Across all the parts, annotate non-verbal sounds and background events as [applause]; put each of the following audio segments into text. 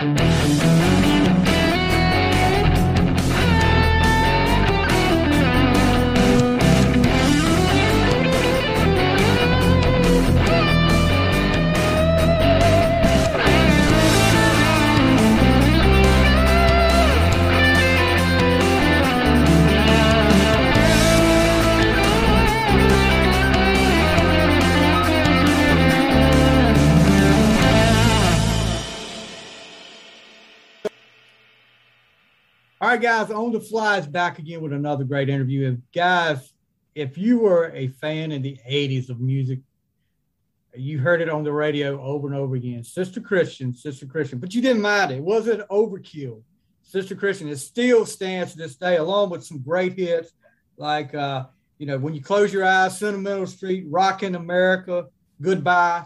All right, guys, on the fly is back again with another great interview. If, guys, if you were a fan in the 80s of music, you heard it on the radio over and over again. Sister Christian, Sister Christian, but you didn't mind it. It wasn't overkill. Sister Christian, it still stands to this day, along with some great hits like, uh, you know, When You Close Your Eyes, Sentimental Street, Rockin' America, Goodbye.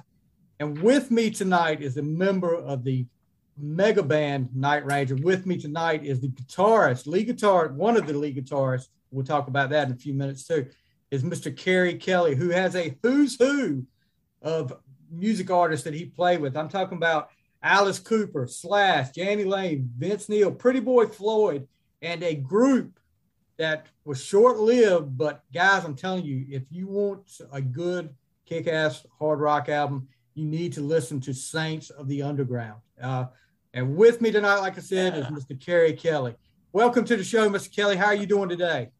And with me tonight is a member of the mega band Night Ranger. With me tonight is the guitarist, lead guitar, one of the lead guitarists. We'll talk about that in a few minutes too. Is Mr. Keri Kelli, who has a who's who of music artists that he played with. I'm talking about Alice Cooper, Slash, Jani Lane, Vince Neil, Pretty Boy Floyd, and a group that was short lived. But guys, I'm telling you, if you want a good kick ass hard rock album, you need to listen to Saints of the Underground. Uh, and with me tonight, like I said, is Mr. Keri Kelli. Welcome to the show, Mr. Kelli. How are you doing today?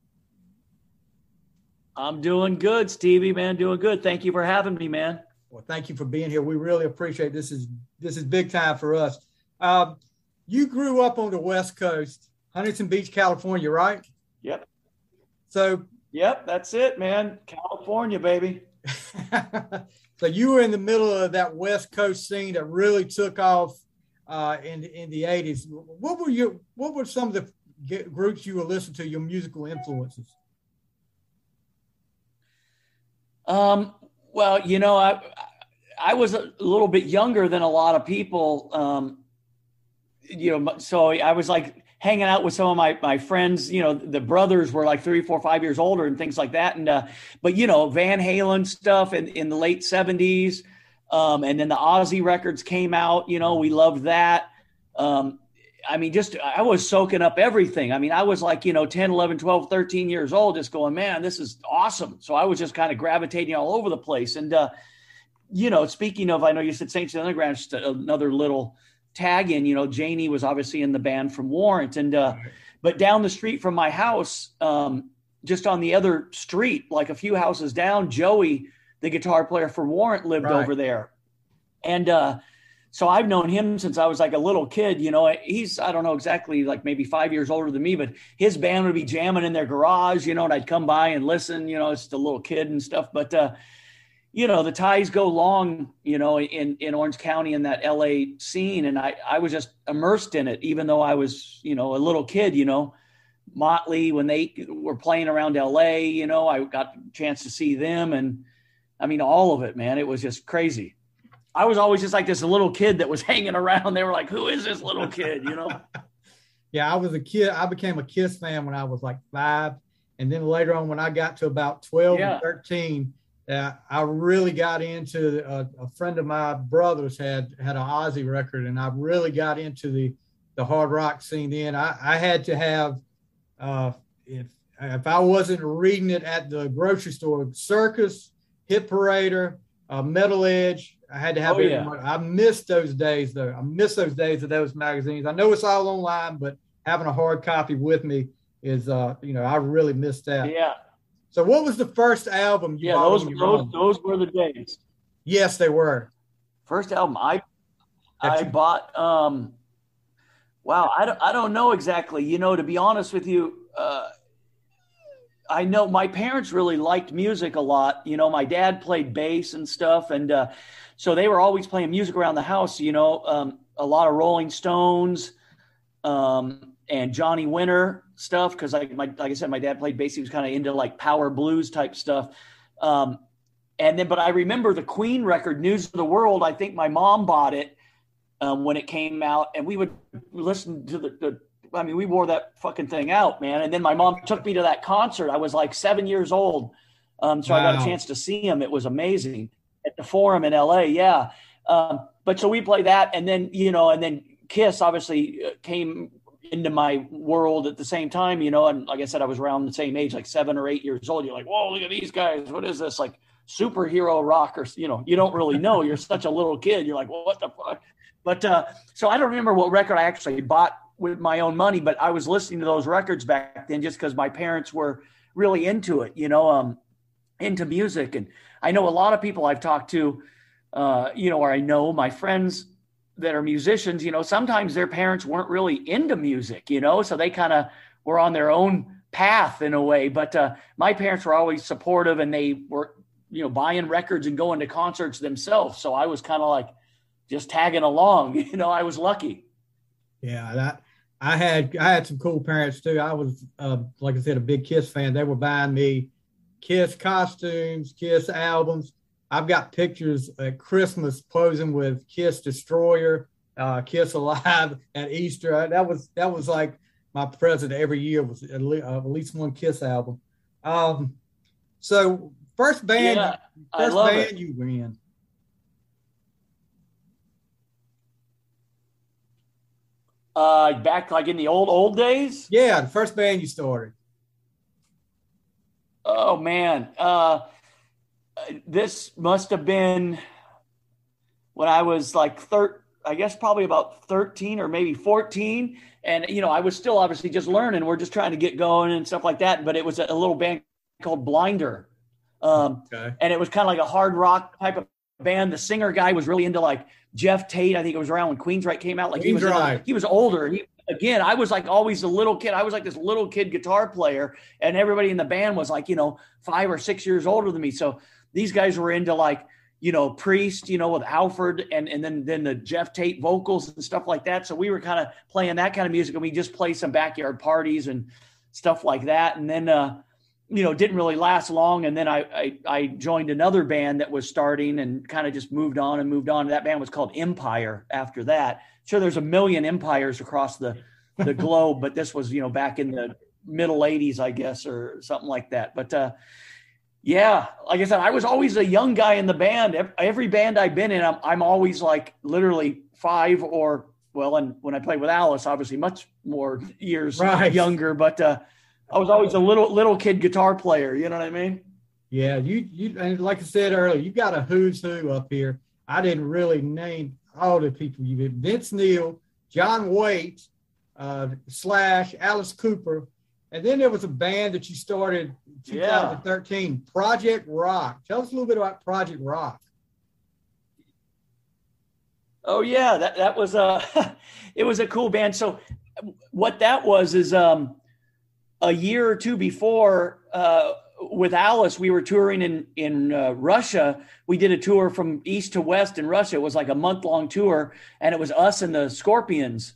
I'm doing good, Stevie, man. Doing good. Thank you for having me, man. Well, thank you for being here. We really appreciate it. this. Is this is big time for us? Um, you grew up on the West Coast, Huntington Beach, California, right? Yep. So. Yep, that's it, man. California, baby. [laughs] so you were in the middle of that West Coast scene that really took off uh, in in the eighties. What were your What were some of the groups you were listening to? Your musical influences? Um. Well, you know, I I was a little bit younger than a lot of people. Um, you know, so I was like hanging out with some of my my friends. You know, the brothers were like three, four, five years older and things like that. And uh, but you know, Van Halen stuff in in the late seventies. Um, and then the Ozzy records came out. You know, we loved that. Um, I mean, just I was soaking up everything. I mean, I was like, you know, 10, 11, 12, 13 years old, just going, man, this is awesome. So I was just kind of gravitating all over the place. And, uh, you know, speaking of, I know you said Saints the Underground, just another little tag in, you know, Jani was obviously in the band from Warrant. And, uh, but down the street from my house, um, just on the other street, like a few houses down, Joey the guitar player for Warrant, lived right. over there. And uh, so I've known him since I was like a little kid. You know, he's, I don't know exactly, like maybe five years older than me, but his band would be jamming in their garage, you know, and I'd come by and listen, you know, it's a little kid and stuff. But, uh, you know, the ties go long, you know, in, in Orange County in that LA scene. And I, I was just immersed in it, even though I was, you know, a little kid, you know, Motley, when they were playing around LA, you know, I got a chance to see them and, I mean, all of it, man. It was just crazy. I was always just like this little kid that was [laughs] hanging around. They were like, "Who is this little kid?" You know. [laughs] yeah, I was a kid. I became a Kiss fan when I was like five, and then later on, when I got to about twelve yeah. or thirteen, uh, I really got into. Uh, a friend of my brothers had had an Ozzy record, and I really got into the the hard rock scene. Then I, I had to have, uh, if if I wasn't reading it at the grocery store, Circus Hit Parader, uh, Metal Edge. I had to have oh, it. Yeah. I missed those days though. I miss those days of those magazines. I know it's all online, but having a hard copy with me is, uh, you know, I really missed that. Yeah. So, what was the first album you bought? yeah, those, those, those were the days. Yes, they were. First album I I bought. Um, wow, I don't, I don't know exactly. You know, to be honest with you, uh, I know my parents really liked music a lot. You know, my dad played bass and stuff, and uh, so they were always playing music around the house. You know, um, a lot of Rolling Stones um, and Johnny Winter stuff because, like, like I said, my dad played bass. He was kind of into like power blues type stuff. Um, and then, but I remember the Queen record, "News of the World." I think my mom bought it um, when it came out, and we would listen to the, the I mean, we wore that fucking thing out, man. And then my mom took me to that concert. I was like seven years old. Um, so wow. I got a chance to see him. It was amazing at the Forum in LA. Yeah. Um, but so we play that, and then you know, and then Kiss obviously uh, came into my world at the same time, you know, and like I said, I was around the same age, like seven or eight years old. You're like, whoa, look at these guys. What is this? Like superhero rock or, you know, you don't really know. You're such a little kid. You're like, well, what the fuck? But uh, so I don't remember what record I actually bought with my own money, but I was listening to those records back then just because my parents were really into it, you know, um, into music. And I know a lot of people I've talked to, uh, you know, or I know my friends that are musicians, you know, sometimes their parents weren't really into music, you know, so they kind of were on their own path in a way. But uh, my parents were always supportive and they were, you know, buying records and going to concerts themselves. So I was kind of like just tagging along, [laughs] you know, I was lucky. Yeah, that I had I had some cool parents too. I was uh, like I said, a big Kiss fan. They were buying me Kiss costumes, Kiss albums. I've got pictures at Christmas posing with Kiss Destroyer, uh, Kiss Alive [laughs] at Easter. That was that was like my present every year was at least, uh, at least one Kiss album. Um, so first band, yeah, first band it. you were Uh, back like in the old old days. Yeah, the first band you started. Oh man, uh, this must have been when I was like thir- I guess probably about thirteen or maybe fourteen, and you know I was still obviously just learning. We're just trying to get going and stuff like that. But it was a, a little band called Blinder, um, okay. and it was kind of like a hard rock type of band. The singer guy was really into like Geoff Tate. I think it was around when Queensryche came out. Like he was, into, he was older. He, again, I was like always a little kid. I was like this little kid guitar player, and everybody in the band was like, you know, five or six years older than me. So these guys were into like, you know, Priest, you know, with Halford and, and then then the Geoff Tate vocals and stuff like that. So we were kind of playing that kind of music and we just play some backyard parties and stuff like that. And then uh, you know, didn't really last long. And then I, I, I joined another band that was starting and kind of just moved on and moved on. That band was called Empire after that. Sure, there's a million empires across the, the [laughs] globe, but this was, you know, back in the middle 80s, I guess, or something like that. But uh, yeah, like I said, I was always a young guy in the band. Every band I've been in, I'm, I'm always like literally five or, well, and when I played with Alice, obviously much more years right. younger, but uh, I was always a little little kid guitar player. You know what I mean? Yeah, you you and like I said earlier, you got a who's who up here. I didn't really name all the people you did. Vince Neil, John Waite, uh, Slash, Alice Cooper, and then there was a band that you started 2013, yeah. Project Rock. Tell us a little bit about Project Rock. Oh yeah, that that was a [laughs] it was a cool band. So what that was is um a year or two before uh, with Alice, we were touring in in uh, Russia. We did a tour from east to west in Russia. It was like a month long tour, and it was us and the Scorpions.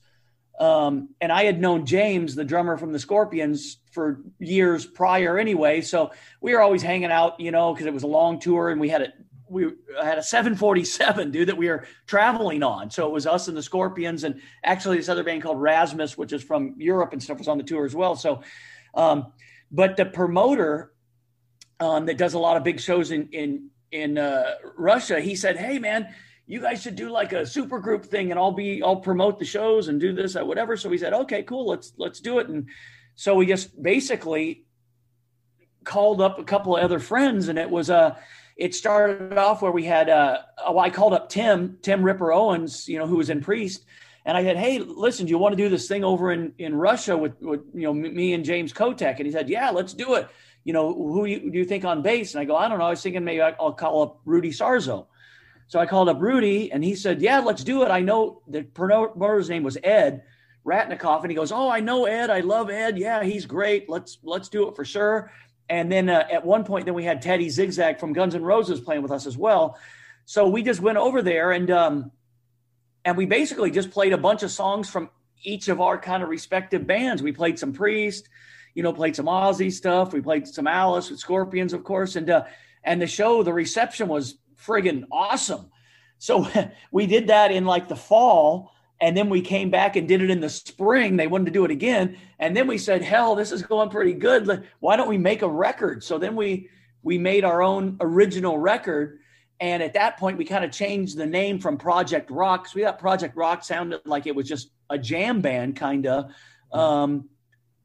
Um, and I had known James, the drummer from the Scorpions, for years prior anyway. So we were always hanging out, you know, because it was a long tour, and we had a we had a 747 dude that we were traveling on. So it was us and the Scorpions, and actually this other band called Rasmus, which is from Europe and stuff, was on the tour as well. So um, but the promoter um, that does a lot of big shows in in in uh, Russia, he said, "Hey, man." You guys should do like a super group thing, and I'll be I'll promote the shows and do this or whatever. So we said, okay, cool, let's let's do it. And so we just basically called up a couple of other friends, and it was a. Uh, it started off where we had uh, oh, I called up Tim Tim Ripper Owens, you know, who was in Priest, and I said, "Hey, listen, do you want to do this thing over in in Russia with, with you know me and James Kottak?" And he said, "Yeah, let's do it." You know, who do you, do you think on bass? And I go, "I don't know. I was thinking maybe I'll call up Rudy Sarzo." So I called up Rudy, and he said, "Yeah, let's do it." I know the promoter's name was Ed Ratnikoff, and he goes, "Oh, I know Ed. I love Ed. Yeah, he's great. Let's let's do it for sure." And then uh, at one point, then we had Teddy Zigzag from Guns N' Roses playing with us as well. So we just went over there, and um, and we basically just played a bunch of songs from each of our kind of respective bands. We played some Priest, you know, played some Ozzy stuff. We played some Alice with Scorpions, of course, and uh, and the show, the reception was friggin' awesome. So [laughs] we did that in like the fall, and then we came back and did it in the spring. They wanted to do it again, and then we said, "Hell, this is going pretty good. Why don't we make a record?" So then we we made our own original record And at that point, we kind of changed the name from Project Rock because we thought Project Rock sounded like it was just a jam band, kind of. Um,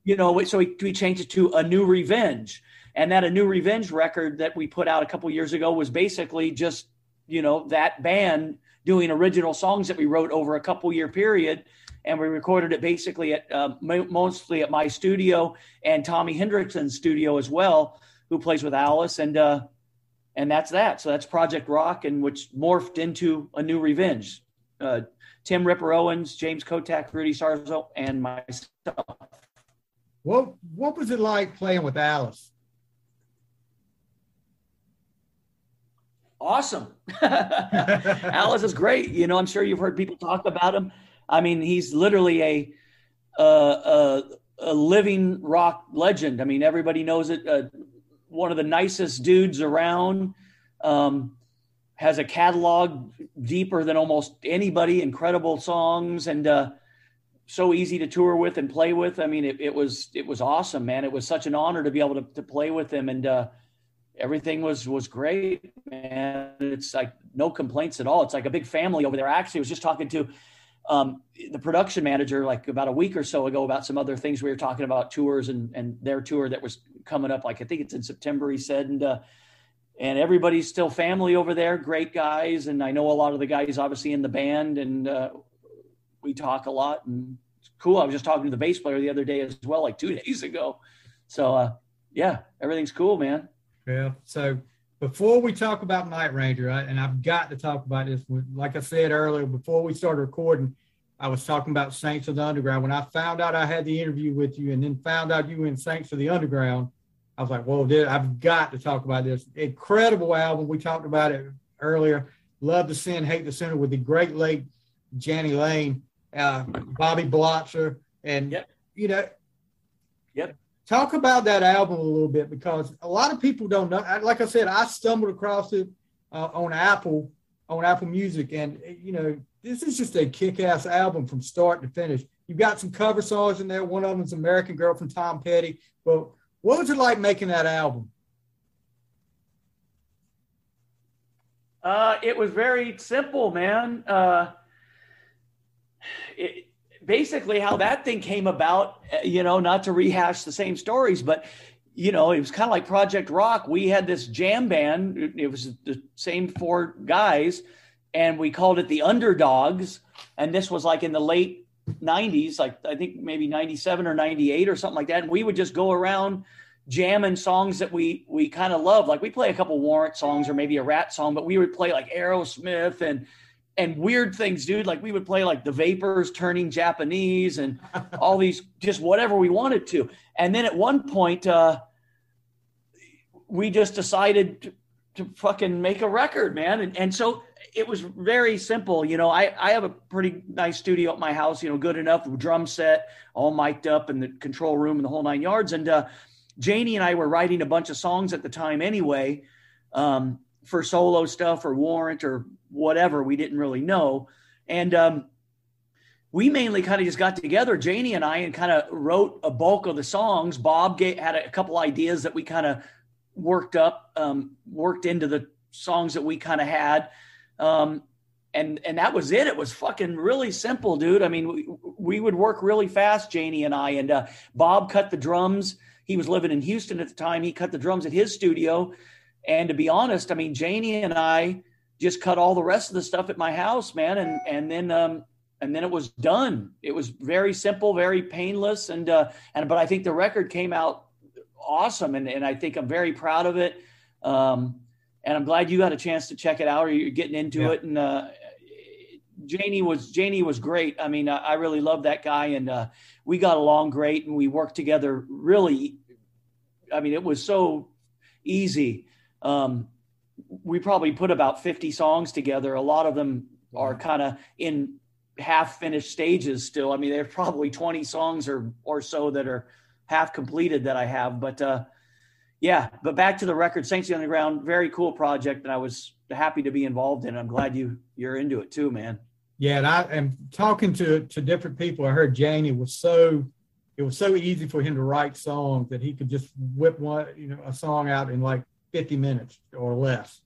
you know, so we, we changed it to A New Revenge. And that A New Revenge record that we put out a couple years ago was basically just, you know, that band doing original songs that we wrote over a couple year period. And we recorded it basically at uh, mostly at my studio and Tommy Henriksen's studio as well, who plays with Alice. And, uh, and that's that. So that's Project Rock, and which morphed into a new Revenge. Uh, Tim Ripper Owens, James Kottak, Rudy Sarzo, and myself. What What was it like playing with Alice? Awesome. [laughs] Alice is great. You know, I'm sure you've heard people talk about him. I mean, he's literally a a, a living rock legend. I mean, everybody knows it. Uh, one of the nicest dudes around. Um, has a catalog deeper than almost anybody. Incredible songs and uh, so easy to tour with and play with. I mean, it, it, was it was awesome, man. It was such an honor to be able to, to play with him, and uh, everything was was great, man. It's like no complaints at all. It's like a big family over there. Actually, was just talking to um, the production manager like about a week or so ago about some other things we were talking about tours and and their tour that was coming up. Like I think it's in September. He said, and uh, and everybody's still family over there. Great guys, and I know a lot of the guys obviously in the band, and uh, we talk a lot. And it's cool. I was just talking to the bass player the other day as well, like two days ago. So uh, yeah, everything's cool, man. Yeah. So before we talk about Night Ranger, I, and I've got to talk about this. Like I said earlier, before we started recording, I was talking about Saints of the Underground. When I found out I had the interview with you, and then found out you were in Saints of the Underground, I was like, "Whoa, dude, I've got to talk about this incredible album." We talked about it earlier. Love the Sin, Hate the Sinner with the great late Jani Lane, uh, Bobby Blotzer, and yep. you know, yep talk about that album a little bit because a lot of people don't know. Like I said, I stumbled across it uh, on Apple on Apple Music, and you know this is just a kick-ass album from start to finish. You've got some cover songs in there. One of them is "American Girl" from Tom Petty. But what was it like making that album? Uh, it was very simple, man. Uh, it, basically how that thing came about, uh, you know, not to rehash the same stories, but you know, it was kind of like Project Rock. We had this jam band. It was the same four guys, and we called it the Underdogs. And this was like in the late 90s, like I think maybe 97 or 98 or something like that. And we would just go around jamming songs that we we kind of love. Like we play a couple Warrant songs or maybe a Ratt song, but we would play like Aerosmith and and weird things, dude. Like we would play like the Vapors turning Japanese and all these just whatever we wanted to. And then at one point, uh, we just decided to, to fucking make a record, man. And, and so it was very simple. You know, I, I have a pretty nice studio at my house, you know, good enough drum set, all mic'd up in the control room and the whole nine yards. And uh, Jani and I were writing a bunch of songs at the time anyway. Um, for solo stuff or warrant or whatever. We didn't really know. And um, we mainly kind of just got together, Jani and I, and kind of wrote a bulk of the songs. Bob had a couple ideas that we kind of worked up, um, worked into the songs that we kind of had. Um, and and that was it. It was fucking really simple, dude. I mean, we, we would work really fast, Jani and I. And uh, Bob cut the drums. He was living in Houston at the time. He cut the drums at his studio. And to be honest, I mean, Jani and I just cut all the rest of the stuff at my house, man, and and then um and then it was done. It was very simple, very painless, and uh, and but I think the record came out awesome, and and I think I'm very proud of it. Um, and I'm glad you got a chance to check it out, or you're getting into yeah. it. And uh, Jani was Jani was great. I mean, I, I really love that guy, and uh, we got along great, and we worked together really. I mean, it was so easy. Um, we probably put about 50 songs together. A lot of them are kind of in half finished stages still. I mean, there's probably 20 songs or or so that are half completed that I have. But uh, yeah, but back to the record, Saints on the Underground, very cool project, and I was happy to be involved in. it. I'm glad you you're into it too, man. Yeah, and I am talking to to different people. I heard Jani was so it was so easy for him to write songs that he could just whip one you know a song out in like 50 minutes or less.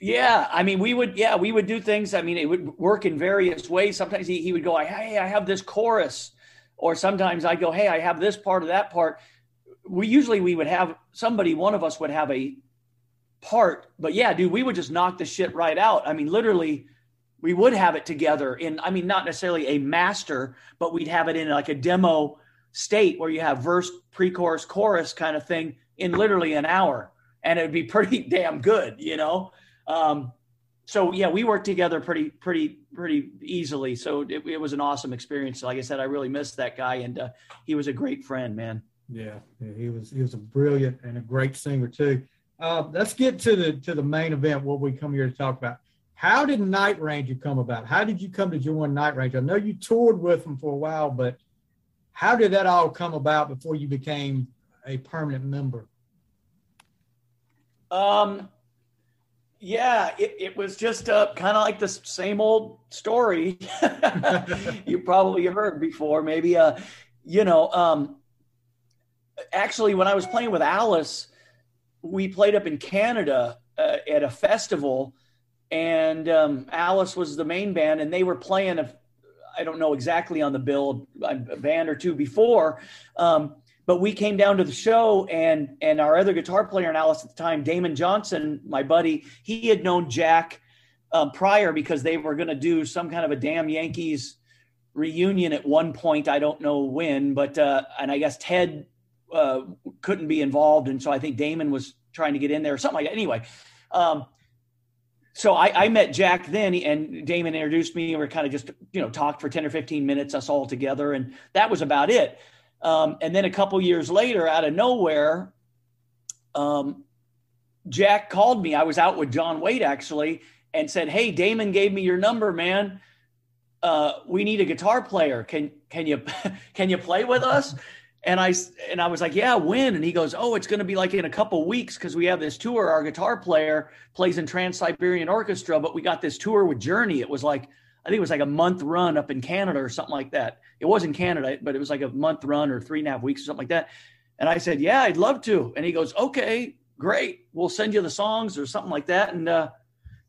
Yeah, I mean, we would, yeah, we would do things. I mean, it would work in various ways. Sometimes he, he would go, hey, I have this chorus. Or sometimes I go, hey, I have this part of that part. We usually, we would have somebody, one of us would have a part. But yeah, dude, we would just knock the shit right out. I mean, literally, we would have it together in, I mean, not necessarily a master, but we'd have it in like a demo state where you have verse, pre chorus, chorus kind of thing in literally an hour. And it would be [laughs] pretty damn good, you know? Um, so yeah, we worked together pretty, pretty, pretty easily. So it, it, was an awesome experience. Like I said, I really missed that guy, and uh, he was a great friend, man. Yeah, yeah, he was he was a brilliant and a great singer too. Uh, let's get to the to the main event. What we come here to talk about. How did Night Ranger come about? How did you come to join Night Ranger? I know you toured with them for a while, but how did that all come about before you became a permanent member? Um, yeah, it, it was just uh, kind of like the same old story [laughs] you [laughs] probably heard before. Maybe, uh, you know, um, actually, when I was playing with Alice, we played up in Canada uh, at a festival, and um, Alice was the main band, and they were playing a, I don't know exactly on the bill, a band or two before. Um, but we came down to the show and and our other guitar player in Alice at the time, Damon Johnson, my buddy, he had known Jack um, prior because they were going to do some kind of a damn Yankees reunion at one point. I don't know when, but uh, and I guess Ted uh, couldn't be involved, and so I think Damon was trying to get in there or something like that. Anyway. Um, so I, I, met Jack then, and Damon introduced me. And we kind of just, you know, talked for ten or fifteen minutes, us all together, and that was about it. Um, and then a couple years later, out of nowhere, um, Jack called me. I was out with John Waite actually, and said, "Hey, Damon gave me your number, man. Uh, we need a guitar player. Can can you [laughs] can you play with us?" And I and I was like, "Yeah, when?" And he goes, "Oh, it's going to be like in a couple weeks because we have this tour. Our guitar player plays in Trans Siberian Orchestra, but we got this tour with Journey. It was like." I think it was like a month run up in Canada or something like that. It was in Canada, but it was like a month run or three and a half weeks or something like that. And I said, Yeah, I'd love to. And he goes, Okay, great. We'll send you the songs or something like that. And uh,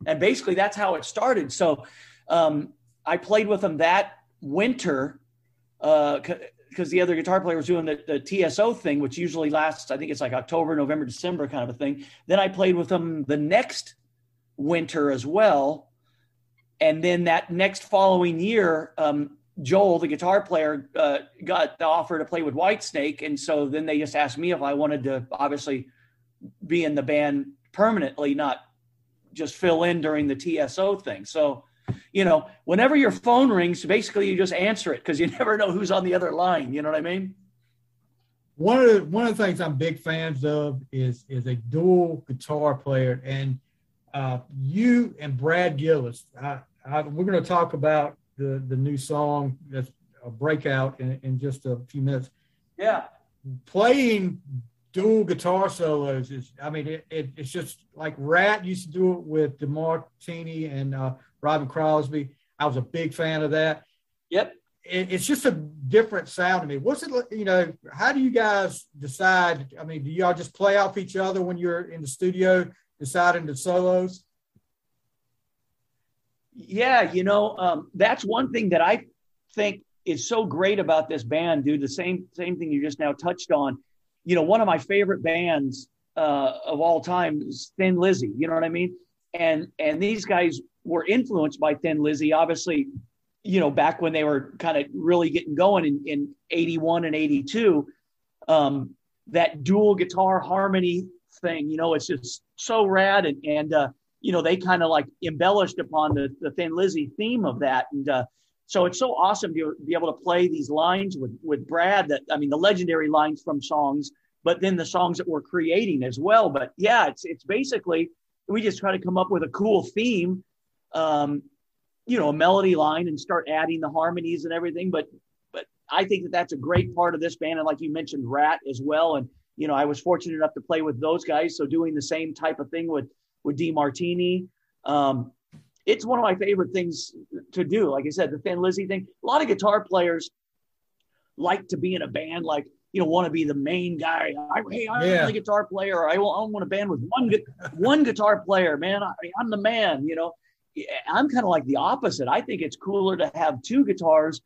and basically that's how it started. So um, I played with him that winter because uh, the other guitar player was doing the, the, TSO thing, which usually lasts, I think it's like October, November, December kind of a thing. Then I played with him the next winter as well and then that next following year, um, Joel, the guitar player, uh, got the offer to play with Whitesnake, and so then they just asked me if I wanted to obviously be in the band permanently, not just fill in during the TSO thing. So, you know, whenever your phone rings, basically you just answer it because you [laughs] never know who's on the other line. You know what I mean? One of the one of the things I'm big fans of is is a dual guitar player, and uh, you and Brad Gillis. I, I, we're going to talk about the the new song that's a breakout in, in just a few minutes. Yeah, playing dual guitar solos is I mean it, it, it's just like Ratt used to do it with DeMartini and uh, Robin Crosby. I was a big fan of that. Yep. It, it's just a different sound to me. What's it you know? How do you guys decide? I mean, do y'all just play off each other when you're in the studio deciding the solos? Yeah, you know, um, that's one thing that I think is so great about this band, dude. The same same thing you just now touched on. You know, one of my favorite bands uh, of all time is Thin Lizzy. You know what I mean? And and these guys were influenced by Thin Lizzy, obviously. You know, back when they were kind of really getting going in, in 81 and 82, um, that dual guitar harmony thing, you know, it's just so rad. And, and uh, you know, they kind of like embellished upon the, the Thin Lizzy theme of that. And uh, so it's so awesome to be able to play these lines with, with Brad that, I mean, the legendary lines from songs, but then the songs that we're creating as well. But yeah, it's, it's basically, we just try to come up with a cool theme, um, you know, a melody line and start adding the harmonies and everything. But, but I think that that's a great part of this band. And like you mentioned, Ratt as well. And, you know, I was fortunate enough to play with those guys. So doing the same type of thing with with DeMartini. Um, it's one of my favorite things to do. Like I said, the Thin Lizzy thing. A lot of guitar players like to be in a band. Like you know, want to be the main guy. I, hey, I'm yeah. a guitar player. I, I want a band with one one guitar player, man. I, I'm the man. You know, I'm kind of like the opposite. I think it's cooler to have two guitars.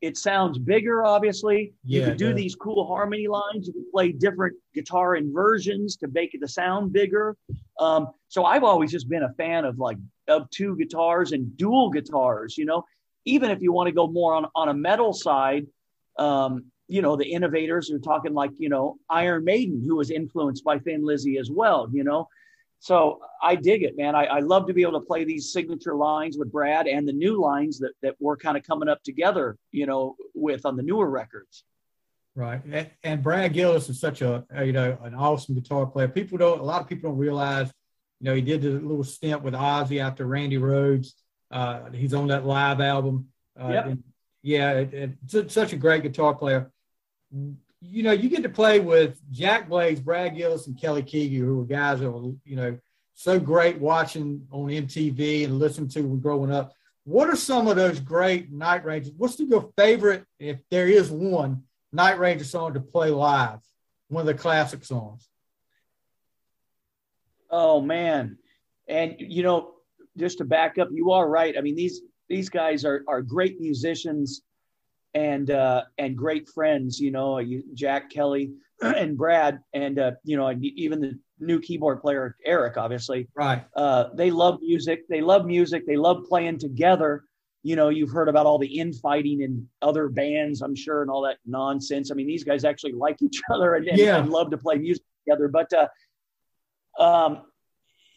It sounds bigger, obviously. Yeah, you can do these cool harmony lines. You can play different guitar inversions to make the sound bigger. Um, so I've always just been a fan of like of two guitars and dual guitars. You know, even if you want to go more on on a metal side, um, you know, the innovators are talking like you know Iron Maiden, who was influenced by Thin Lizzy as well. You know, so I dig it, man. I, I, love to be able to play these signature lines with Brad and the new lines that, that we're kind of coming up together, you know, with on the newer records. Right. And, and Brad Gillis is such a, you know, an awesome guitar player. People don't, a lot of people don't realize, you know, he did a little stint with Ozzy after Randy Rhoads. Uh, he's on that live album. Uh, yep. And, yeah, it, such a great guitar player you know, you get to play with Jack Blades, Brad Gillis, and Kelly Keagy, who were guys that were, you know, so great watching on MTV and listening to when growing up. What are some of those great Night Rangers? What's your favorite, if there is one, Night Ranger song to play live? One of the classic songs. Oh man, and you know, just to back up, you are right. I mean these these guys are are great musicians and uh, and great friends. You know, Jack Kelly [clears throat] and Brad, and uh, you know, and even the new keyboard player Eric, obviously. Right. Uh, they love music. They love music. They love playing together. You know, you've heard about all the infighting in other bands, I'm sure, and all that nonsense. I mean, these guys actually like each [laughs] other and, yeah. and love to play music together. But, uh, um,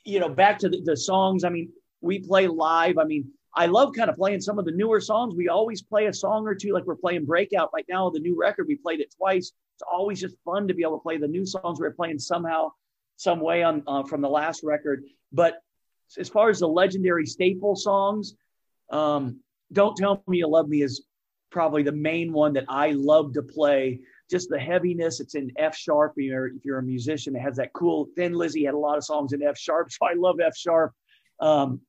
you know, back to the, the songs. I mean, we play live. I mean, I love kind of playing some of the newer songs. We always play a song or two, like we're playing Breakout right now. The new record, we played it twice. It's always just fun to be able to play the new songs we're playing somehow, some way on uh, from the last record. But as far as the legendary staple songs, um, "Don't Tell Me You Love Me" is probably the main one that I love to play. Just the heaviness. It's in F sharp. If you're, a musician, it has that cool. Thin Lizzy had a lot of songs in F sharp, [laughs] so I love F sharp. Um,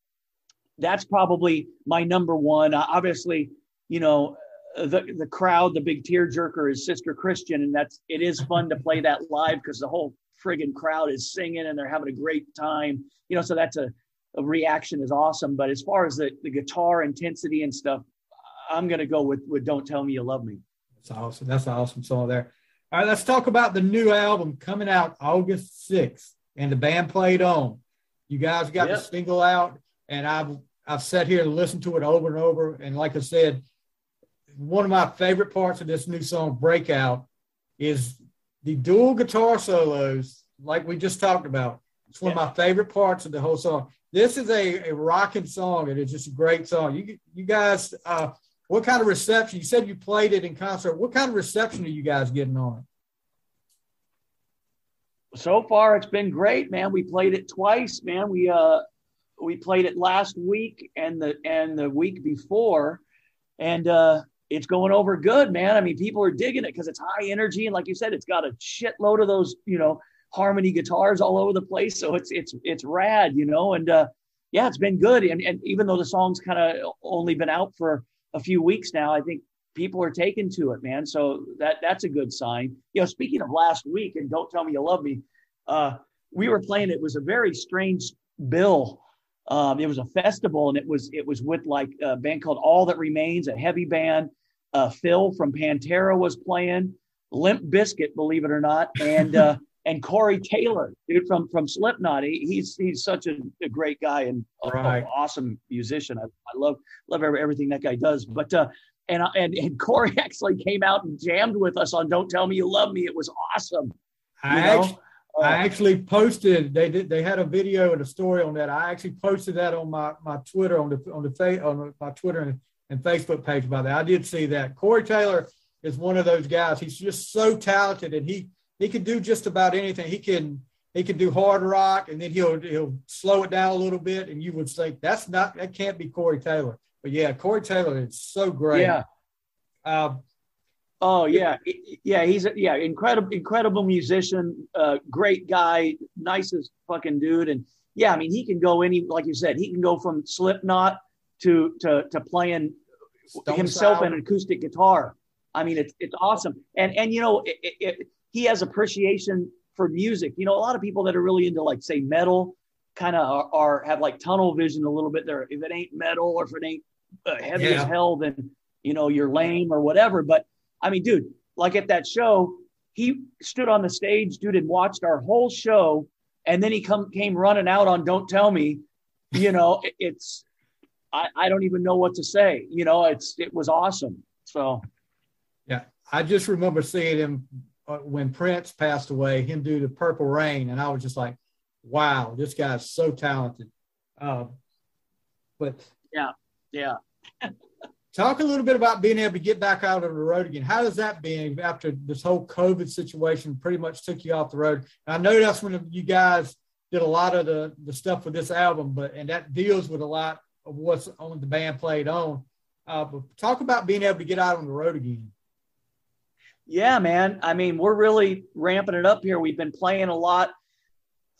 that's probably my number one. Uh, obviously, you know, the the crowd, the big tearjerker is Sister Christian, and that's it is fun to play that live because the whole friggin' crowd is singing and they're having a great time. You know, so that's a, a reaction is awesome. But as far as the, the guitar intensity and stuff, I'm gonna go with with Don't Tell Me You Love Me. That's awesome. That's an awesome song there. All right, let's talk about the new album coming out August 6th, and the band played on. You guys got yep. the single out and I've I've sat here and listened to it over and over. And like I said, one of my favorite parts of this new song, Breakout, is the dual guitar solos, like we just talked about. It's one yeah. of my favorite parts of the whole song. This is a, a rocking song, and it's just a great song. You you guys, uh, what kind of reception? You said you played it in concert. What kind of reception are you guys getting on it? So far, it's been great, man. We played it twice, man. We uh we played it last week and the and the week before, and uh, it's going over good, man. I mean, people are digging it because it's high energy and, like you said, it's got a shitload of those, you know, harmony guitars all over the place. So it's it's it's rad, you know. And uh, yeah, it's been good. And, and even though the song's kind of only been out for a few weeks now, I think people are taking to it, man. So that that's a good sign. You know, speaking of last week, and don't tell me you love me. Uh, we were playing. It was a very strange bill um, it was a festival, and it was it was with like a band called All That Remains, a heavy band. Uh, Phil from Pantera was playing, Limp Bizkit, believe it or not, and [laughs] uh, and Corey Taylor, dude from from Slipknot. He, he's he's such a, a great guy and right. awesome musician. I, I love love everything that guy does. But uh, and and and [laughs] Corey actually came out and jammed with us on "Don't Tell Me You Love Me." It was awesome. I I actually posted. They did. They had a video and a story on that. I actually posted that on my my Twitter on the on the fa- on my Twitter and, and Facebook page about that. I did see that. Corey Taylor is one of those guys. He's just so talented, and he he can do just about anything. He can he can do hard rock, and then he'll he'll slow it down a little bit, and you would think that's not that can't be Corey Taylor. But yeah, Corey Taylor is so great. Yeah. Uh, Oh yeah, yeah. He's a, yeah, incredible, incredible musician, uh, great guy, nicest fucking dude, and yeah, I mean he can go any like you said, he can go from Slipknot to to to playing Stone himself an acoustic guitar. I mean, it's it's awesome, and and you know, it, it, he has appreciation for music. You know, a lot of people that are really into like say metal, kind of are, are, have like tunnel vision a little bit. There, if it ain't metal or if it ain't uh, heavy yeah. as hell, then you know you're lame or whatever. But I mean, dude, like at that show, he stood on the stage, dude, and watched our whole show, and then he come came running out on "Don't Tell Me." You know, [laughs] it, it's I, I don't even know what to say. You know, it's it was awesome. So, yeah, I just remember seeing him uh, when Prince passed away. Him do the Purple Rain, and I was just like, "Wow, this guy's so talented." Uh, but yeah, yeah. [laughs] Talk a little bit about being able to get back out on the road again. How does that been after this whole COVID situation pretty much took you off the road? And I know that's when you guys did a lot of the, the stuff with this album, but and that deals with a lot of what's on the band played on. Uh, but talk about being able to get out on the road again. Yeah, man. I mean, we're really ramping it up here. We've been playing a lot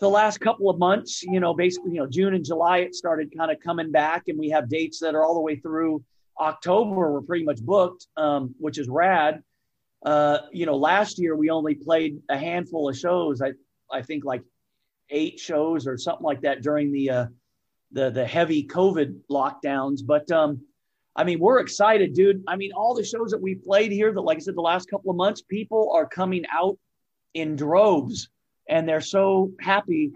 the last couple of months. You know, basically, you know, June and July it started kind of coming back, and we have dates that are all the way through October we're pretty much booked, um, which is rad. Uh, you know, last year we only played a handful of shows. I I think like eight shows or something like that during the uh, the the heavy COVID lockdowns. But um, I mean, we're excited, dude. I mean, all the shows that we played here, that like I said, the last couple of months, people are coming out in droves, and they're so happy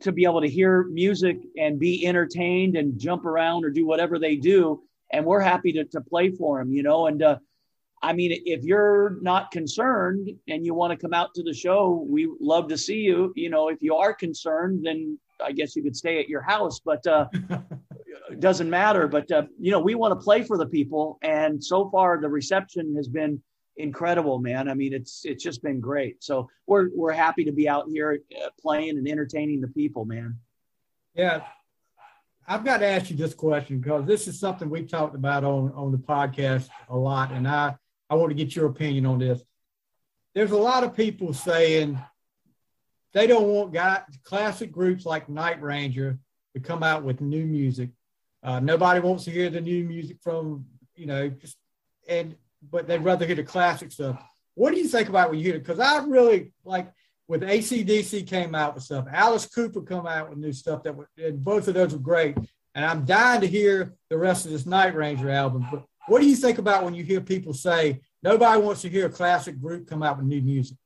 to be able to hear music and be entertained and jump around or do whatever they do and we're happy to, to play for him, you know. And uh, I mean, if you're not concerned and you want to come out to the show, we love to see you. You know, if you are concerned, then I guess you could stay at your house, but uh, [laughs] it doesn't matter. But uh, you know, we want to play for the people, and so far the reception has been incredible, man. I mean, it's it's just been great. So we're we're happy to be out here uh, playing and entertaining the people, man. Yeah, I've got to ask you this question because this is something we talked about on, on the podcast a lot, and I, I want to get your opinion on this. There's a lot of people saying they don't want guys, classic groups like Night Ranger to come out with new music. Uh, nobody wants to hear the new music from, you know, just, and but they'd rather hear the classic stuff. What do you think about when you hear it? Because I really like with ACDC came out with stuff. Alice Cooper come out with new stuff that were, and both of those were great. And I'm dying to hear the rest of this Night Ranger album. But what do you think about when you hear people say nobody wants to hear a classic group come out with new music?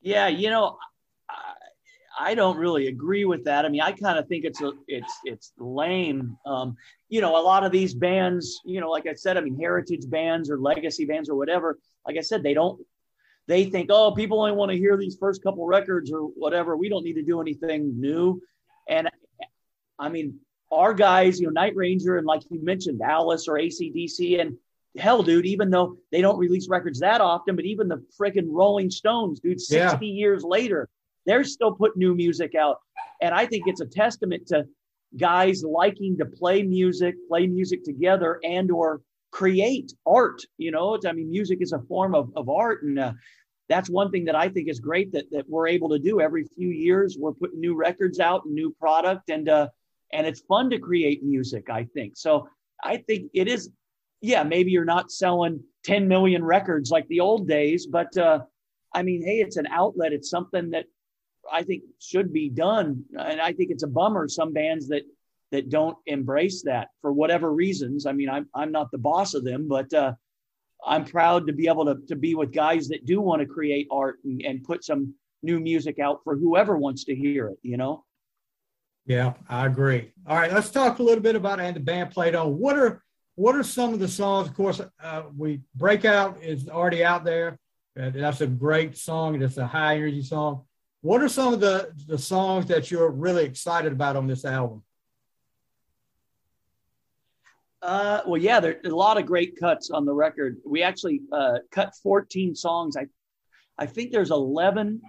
Yeah, you know, I, I don't really agree with that. I mean, I kind of think it's a, it's it's lame. Um, you know, a lot of these bands, you know, like I said, I mean, heritage bands or legacy bands or whatever. Like I said, they don't they think, oh, people only want to hear these first couple records or whatever. We don't need to do anything new. And I mean, our guys, you know, Night Ranger and like you mentioned, Alice or ACDC and hell, dude, even though they don't release records that often, but even the freaking Rolling Stones, dude, 60 yeah. years later, they're still putting new music out. And I think it's a testament to guys liking to play music, play music together and or create art. You know, I mean, music is a form of, of art. And uh, that's one thing that I think is great that, that we're able to do every few years. We're putting new records out, new product, and uh, and it's fun to create music. I think so. I think it is. Yeah, maybe you're not selling 10 million records like the old days, but uh, I mean, hey, it's an outlet. It's something that I think should be done, and I think it's a bummer some bands that that don't embrace that for whatever reasons. I mean, I'm I'm not the boss of them, but uh, I'm proud to be able to to be with guys that do want to create art and, and put some new music out for whoever wants to hear it. You know. Yeah, I agree. All right, let's talk a little bit about and the band played on. What are what are some of the songs? Of course, uh, we breakout is already out there. Uh, that's a great song. It's a high energy song. What are some of the the songs that you're really excited about on this album? Uh, well, yeah, there's a lot of great cuts on the record. We actually uh, cut 14 songs. I, I think there's 11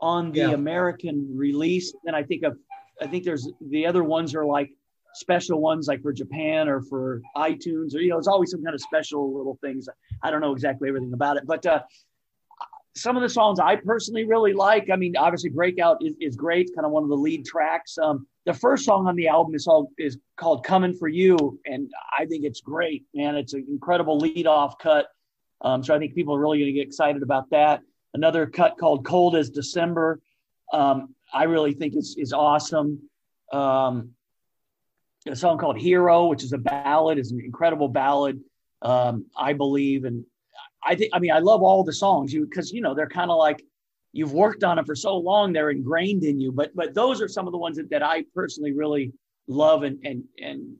on the yeah. American release, and I think of, I think there's the other ones are like special ones, like for Japan or for iTunes, or you know, it's always some kind of special little things. I don't know exactly everything about it, but uh, some of the songs I personally really like. I mean, obviously, Breakout is, is great, kind of one of the lead tracks. Um, the first song on the album is, all, is called Coming for You, and I think it's great, man. It's an incredible lead off cut. Um, so I think people are really going to get excited about that. Another cut called Cold as December. Um, I really think is, is awesome. Um, a song called Hero, which is a ballad, is an incredible ballad, um, I believe. And I think, I mean, I love all the songs you because you know they're kind of like you've worked on them for so long, they're ingrained in you. But but those are some of the ones that, that I personally really love and and and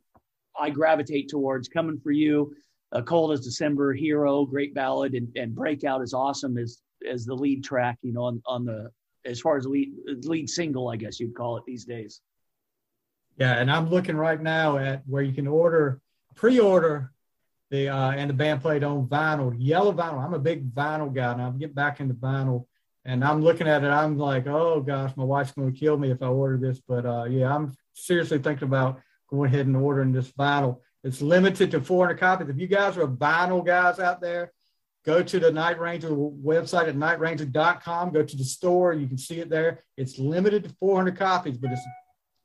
I gravitate towards. Coming for you, uh, Cold as December, Hero, great ballad, and, and Breakout is awesome as as the lead track. You know, on on the as far as lead lead single, I guess you'd call it these days. Yeah, and I'm looking right now at where you can order pre-order the uh, and the band played on vinyl, yellow vinyl. I'm a big vinyl guy, and I'm getting back into vinyl. And I'm looking at it, I'm like, oh gosh, my wife's going to kill me if I order this. But uh, yeah, I'm seriously thinking about going ahead and ordering this vinyl. It's limited to 400 copies. If you guys are vinyl guys out there, go to the Night Ranger website at nightranger.com. Go to the store, you can see it there. It's limited to 400 copies, but it's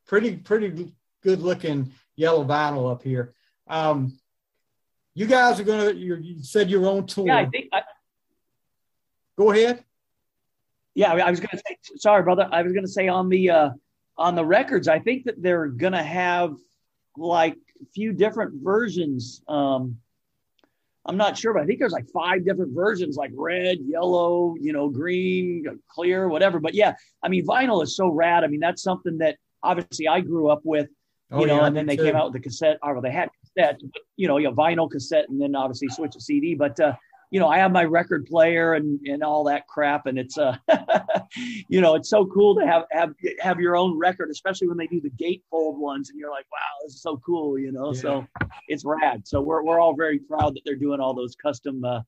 pretty pretty good looking yellow vinyl up here. Um, you guys are gonna. you said your own on tour. Yeah, I think. I, Go ahead. Yeah, I was gonna say. Sorry, brother. I was gonna say on the uh, on the records. I think that they're gonna have like a few different versions. Um, I'm not sure, but I think there's like five different versions, like red, yellow, you know, green, clear, whatever. But yeah, I mean, vinyl is so rad. I mean, that's something that obviously I grew up with, you oh, know, yeah, and then they too. came out with the cassette, or they had cassette, you know, you know, vinyl cassette, and then obviously switch to CD. But uh, you know, I have my record player and and all that crap, and it's uh, [laughs] you know, it's so cool to have have have your own record, especially when they do the gatefold ones, and you're like, wow, this is so cool, you know. Yeah. So it's rad. So we're we're all very proud that they're doing all those custom uh,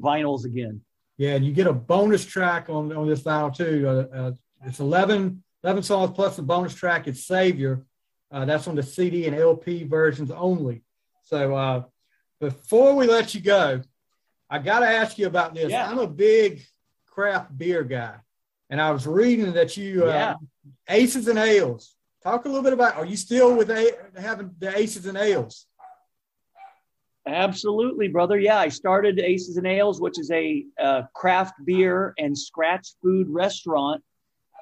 vinyls again. Yeah, and you get a bonus track on on this vinyl too. Uh, uh, it's 11 11 songs plus the bonus track It's Savior. Uh, that's on the CD and LP versions only. So uh, before we let you go, I got to ask you about this. Yeah. I'm a big craft beer guy, and I was reading that you uh, yeah. Aces and Ales. Talk a little bit about. Are you still with a, having the Aces and Ales? Absolutely, brother. Yeah, I started Aces and Ales, which is a uh, craft beer and scratch food restaurant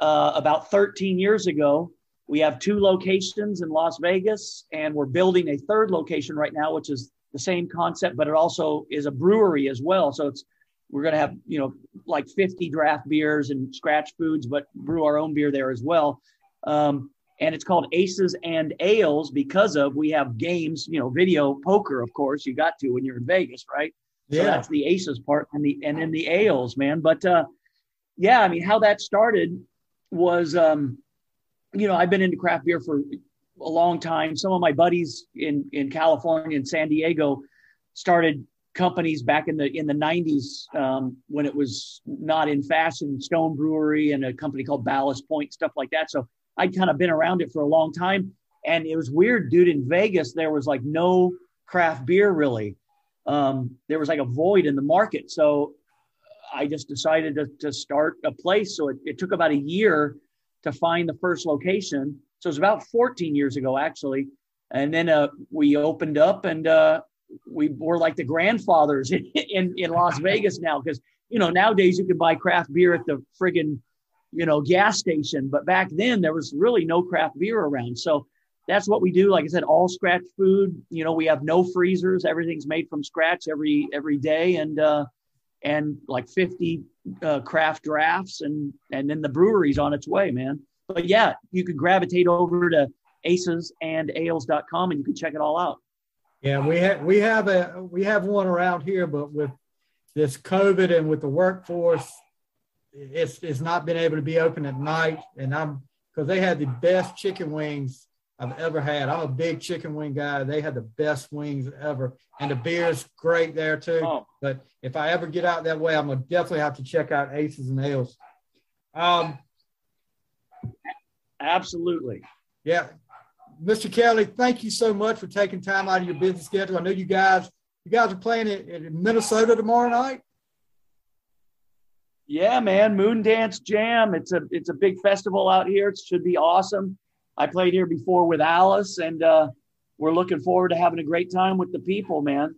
uh, about 13 years ago. We have two locations in Las Vegas, and we're building a third location right now, which is the same concept, but it also is a brewery as well. So it's we're going to have you know like 50 draft beers and scratch foods, but brew our own beer there as well. Um, and it's called Aces and Ales because of we have games, you know, video poker. Of course, you got to when you're in Vegas, right? Yeah. So that's the Aces part, and the and then the Ales, man. But uh, yeah, I mean, how that started was, um, you know, I've been into craft beer for a long time. Some of my buddies in in California and San Diego started companies back in the in the 90s um, when it was not in fashion stone brewery and a company called ballast point stuff like that so i'd kind of been around it for a long time and it was weird dude in vegas there was like no craft beer really um, there was like a void in the market so I just decided to, to start a place. So it, it took about a year to find the first location. So it was about 14 years ago, actually. And then uh, we opened up and uh, we were like the grandfathers [laughs] in, in, in Las [laughs] Vegas now. Because, you know, nowadays you can buy craft beer at the friggin', you know, gas station. But back then there was really no craft beer around. So that's what we do. Like I said, all scratch food. You know, we have no freezers. Everything's made from scratch every every day. And, uh, and like 50 uh, craft drafts and and then the brewery's on its way man. But yeah you could gravitate over to aces and ales.com and you can check it all out. Yeah we have we have a we have one around here but with this covid and with the workforce it's it's not been able to be open at night. And i'm because they had the best chicken wings I've ever had. I'm a big chicken wing guy. They had the best wings ever, and the beer's great there too. Oh. But if I ever get out that way, I'm gonna definitely have to check out Aces and Ales. Um, Absolutely. Yeah, Mr. Kelli, thank you so much for taking time out of your busy schedule. I know you guys, you guys are playing in Minnesota tomorrow night. Yeah, man, Moondance Jam. It's a it's a big festival out here. It should be awesome. I played here before with Alice, and uh, we're looking forward to having a great time with the people, man.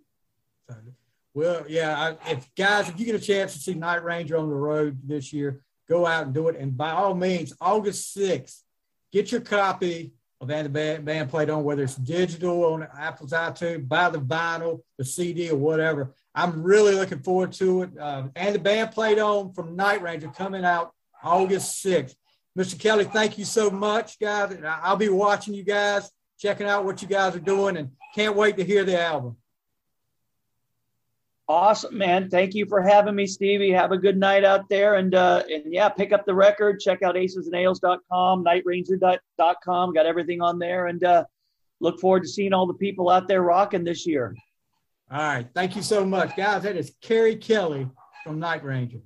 Well, yeah, I, if guys, if you get a chance to see Night Ranger on the road this year, go out and do it. And by all means, August 6th, get your copy of And the Band, band Played On, whether it's digital on Apple's iTunes, buy the vinyl, the CD, or whatever. I'm really looking forward to it. Uh, and the band played on from Night Ranger coming out August 6th. Mr. Kelli, thank you so much, guys. I'll be watching you guys, checking out what you guys are doing, and can't wait to hear the album. Awesome, man. Thank you for having me, Stevie. Have a good night out there. And uh, and yeah, pick up the record. Check out acesandales.com, nightranger.com. Got everything on there. And uh, look forward to seeing all the people out there rocking this year. All right. Thank you so much, guys. That is Keri Kelli from Night Ranger.